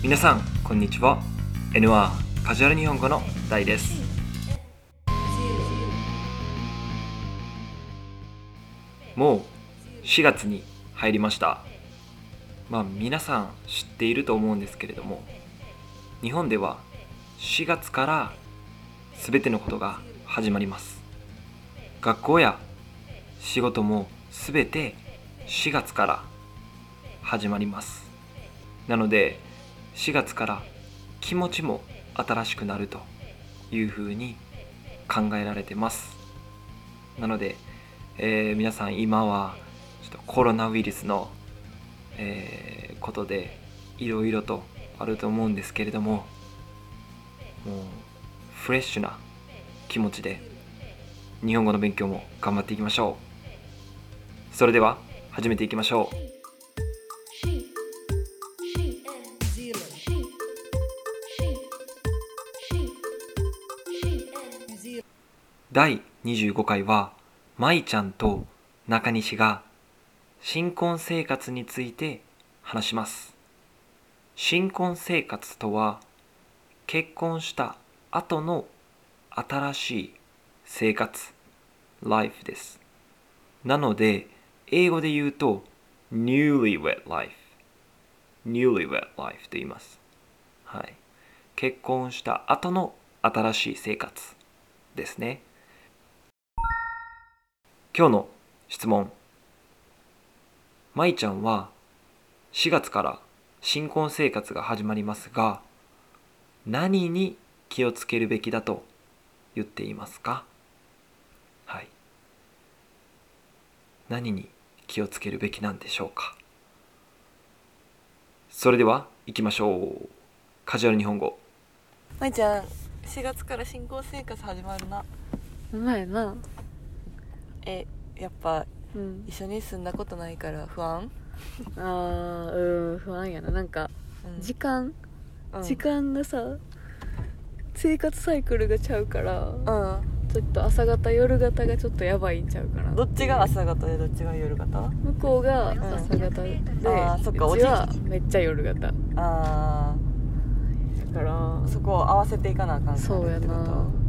皆さんこんにちは。N1 カジュアル日本語の大です。もう4月に入りました。まあ皆さん知っていると思うんですけれども日本では4月から全てのことが始まります。学校や仕事も全て4月から始まります。なので4月から気持ちも新しくなるというふうに考えられてます。なので、えー、皆さん今はちょっとコロナウイルスの、えー、ことでいろいろとあると思うんですけれどももうフレッシュな気持ちで日本語の勉強も頑張っていきましょう。それでは始めていきましょう。第25回は舞ちゃんと中西が新婚生活について話します。新婚生活とは結婚した後の新しい生活 life です。なので英語で言うと newlywed life newlywed life と言います。はい。結婚した後の新しい生活ですね。今日の質問。舞ちゃんは4月から新婚生活が始まりますが何に気をつけるべきだと言っていますか？はい。何に気をつけるべきなんでしょうか？それでは行きましょう。カジュアル日本語。舞ちゃん4月から新婚生活始まるな。うまいなえやっぱうん。一緒に住んだことないから不安、あーうん不安やな。なんかうん。時間、うん。時間がさ生活サイクルがちゃうから、うちょっと朝方夜型がちょっとやばいんちゃうかなんどっちが朝方でどっちが夜型向こうがん。朝方で、あーそっかうちはめっちゃ夜型だあからーそこを合わせていかなあかんそうやな。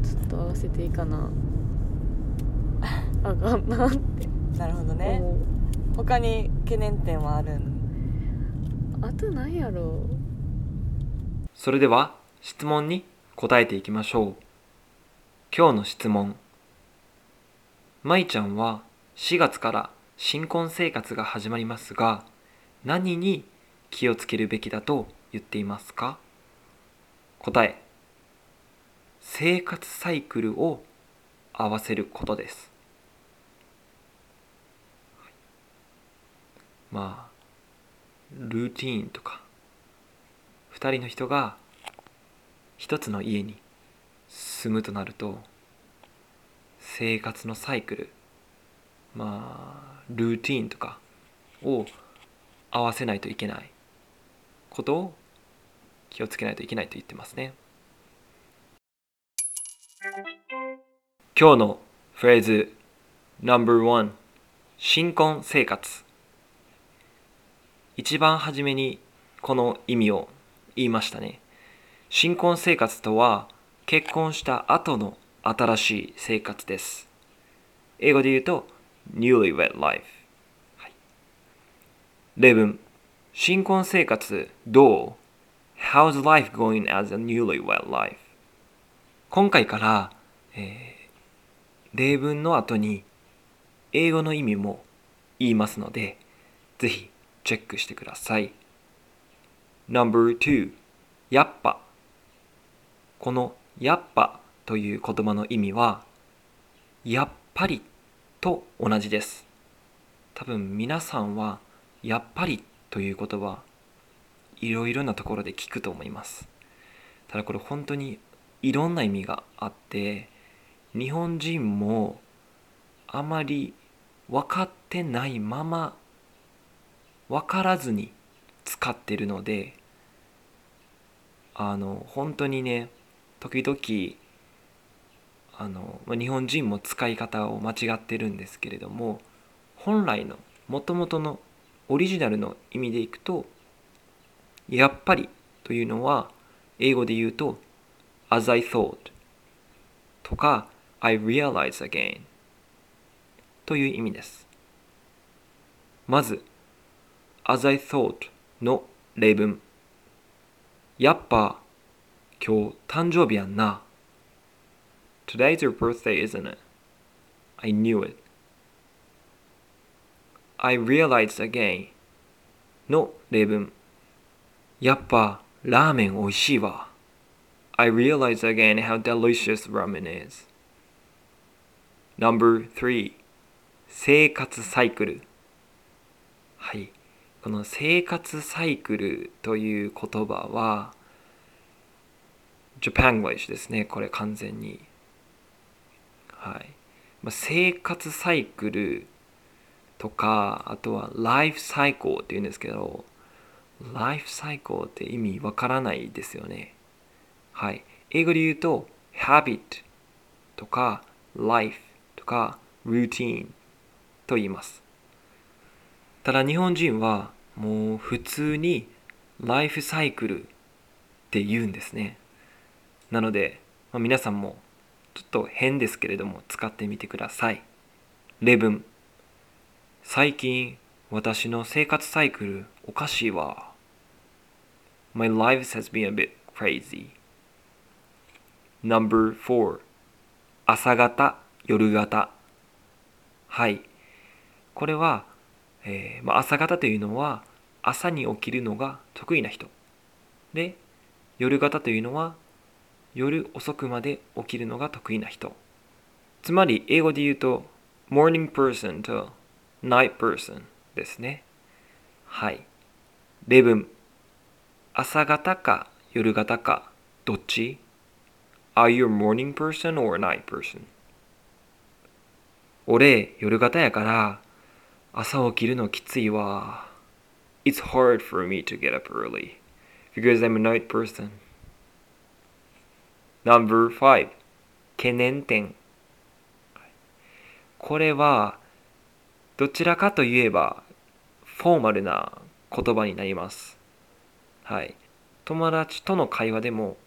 ちょっと合わせていいかなあかんなって。となるほどね。思う。他に懸念点はあるん？あと何やろそれでは質問に答えていきましょう。今日の質問。舞ちゃんは4月から新婚生活が始まりますが何に気をつけるべきだと言っていますか？答え。生活サイクルを合わせることですまあルーティーンとか2人の人が一つの家に住むとなると生活のサイクルまあルーティーンとかを合わせないといけないことを気をつけないといけないと言ってますね。今日のフレーズ No.1 新婚生活。一番初めにこの意味を言いましたね。新婚生活とは結婚した後の新しい生活です。英語で言うと newlywed life、はい、例文。新婚生活どう？How's life going as a newlywed life? 今回から、えー例文の後に英語の意味も言いますのでぜひチェックしてください。No.2 やっぱ。このやっぱという言葉の意味はやっぱりと同じです。多分皆さんはやっぱりという言葉いろいろなところで聞くと思います。ただこれ本当にいろんな意味があって日本人もあまり分かってないまま分からずに使ってるのであの本当にね時々あの日本人も使い方を間違ってるんですけれども本来のもともとのオリジナルの意味でいくとやっぱりというのは英語で言うと as I thought とか I realize again という意味です。まず as I thought の例文やっぱ今日誕生日やんな。Today's your birthday, isn't it? I knew it. I realized again の例文やっぱラーメン美味しいわ。I realized again how delicious ramen is. Number 3生活サイクルはいこの生活サイクルという言葉は Japanglish ですねこれ完全に。はい、まあ、生活サイクルとかあとは life cycle っていうんですけど life cycle って意味わからないですよね。はい。英語で言うと habit とか life とか routine と言います。ただ日本人はもう普通にライフサイクルって言うんですね。なので、まあ、皆さんもちょっと変ですけれども使ってみてください。例文最近私の生活サイクルおかしいわ。My life has been a bit crazy. Number 4朝方夜方はい。これは、えーまあ、朝方というのは朝に起きるのが得意な人。で夜型というのは夜遅くまで起きるのが得意な人。つまり英語で言うと morning person と night person ですね。はい。例文。朝方か夜型かどっち？Are you a morning person or a night person? 俺夜型やから朝起きるのきついわ。It's hard for me to get up early. Because I'm a night person. Number 5懸念点。これはどちらかといえばフォーマルな言葉になります。はい。友達との会話でも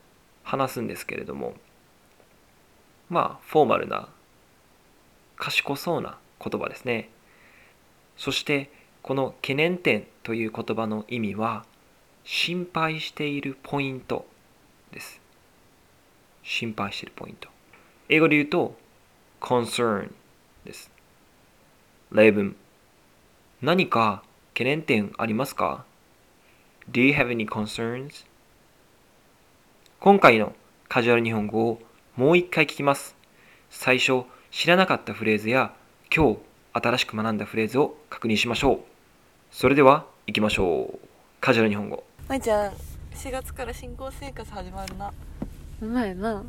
話すんですけれどもまあフォーマルな賢そうな言葉ですね。そしてこの懸念点という言葉の意味は心配しているポイントです。心配しているポイント。英語で言うと concern です。例文。何か懸念点ありますか？Do you have any concerns? 今回のカジュアル日本語をもう一回聞きます。最初、知らなかったフレーズや今日新しく学んだフレーズを確認しましょう。それでは行きましょう。カジュアル日本語。まいちゃん4月から新婚生活始まるな。うまいな。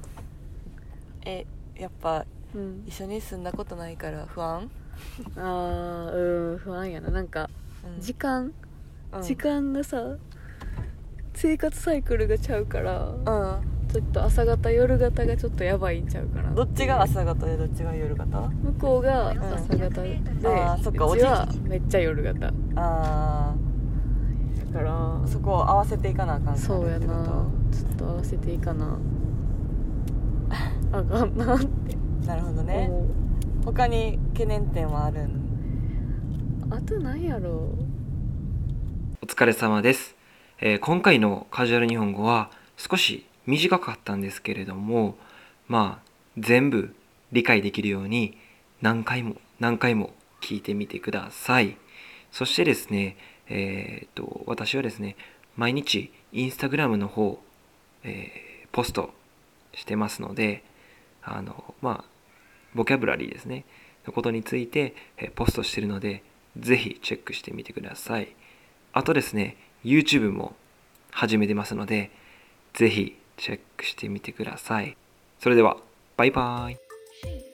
えやっぱうん。一緒に住んだことないから不安、あーうん不安やな。なんかうん。時間、うん。時間がさ生活サイクルがちゃうから。うんちょっと朝方夜型がちょっとやばいんちゃうかなどっちが朝方でどっちが夜型向こうが朝方で、あーそっかうちはめっちゃ夜型だあから。ーそこを合わせていかなあかんそうやな。ちょっと合わせていいかな。あかんなって。なるほどね。他に懸念点はあるん？あと何やろお疲れ様です、えー今回のカジュアル日本語は少し短かったんですけれどもまあ全部理解できるように何回も何回も聞いてみてください。そしてですねえーっと私はですね毎日インスタグラムの方、えーポストしてますのであのまあボキャブラリーですねのことについて、えーポストしてるのでぜひチェックしてみてください。あとですね、YouTube も始めてますので、ぜひチェックしてみてください。それでは、バイバイ。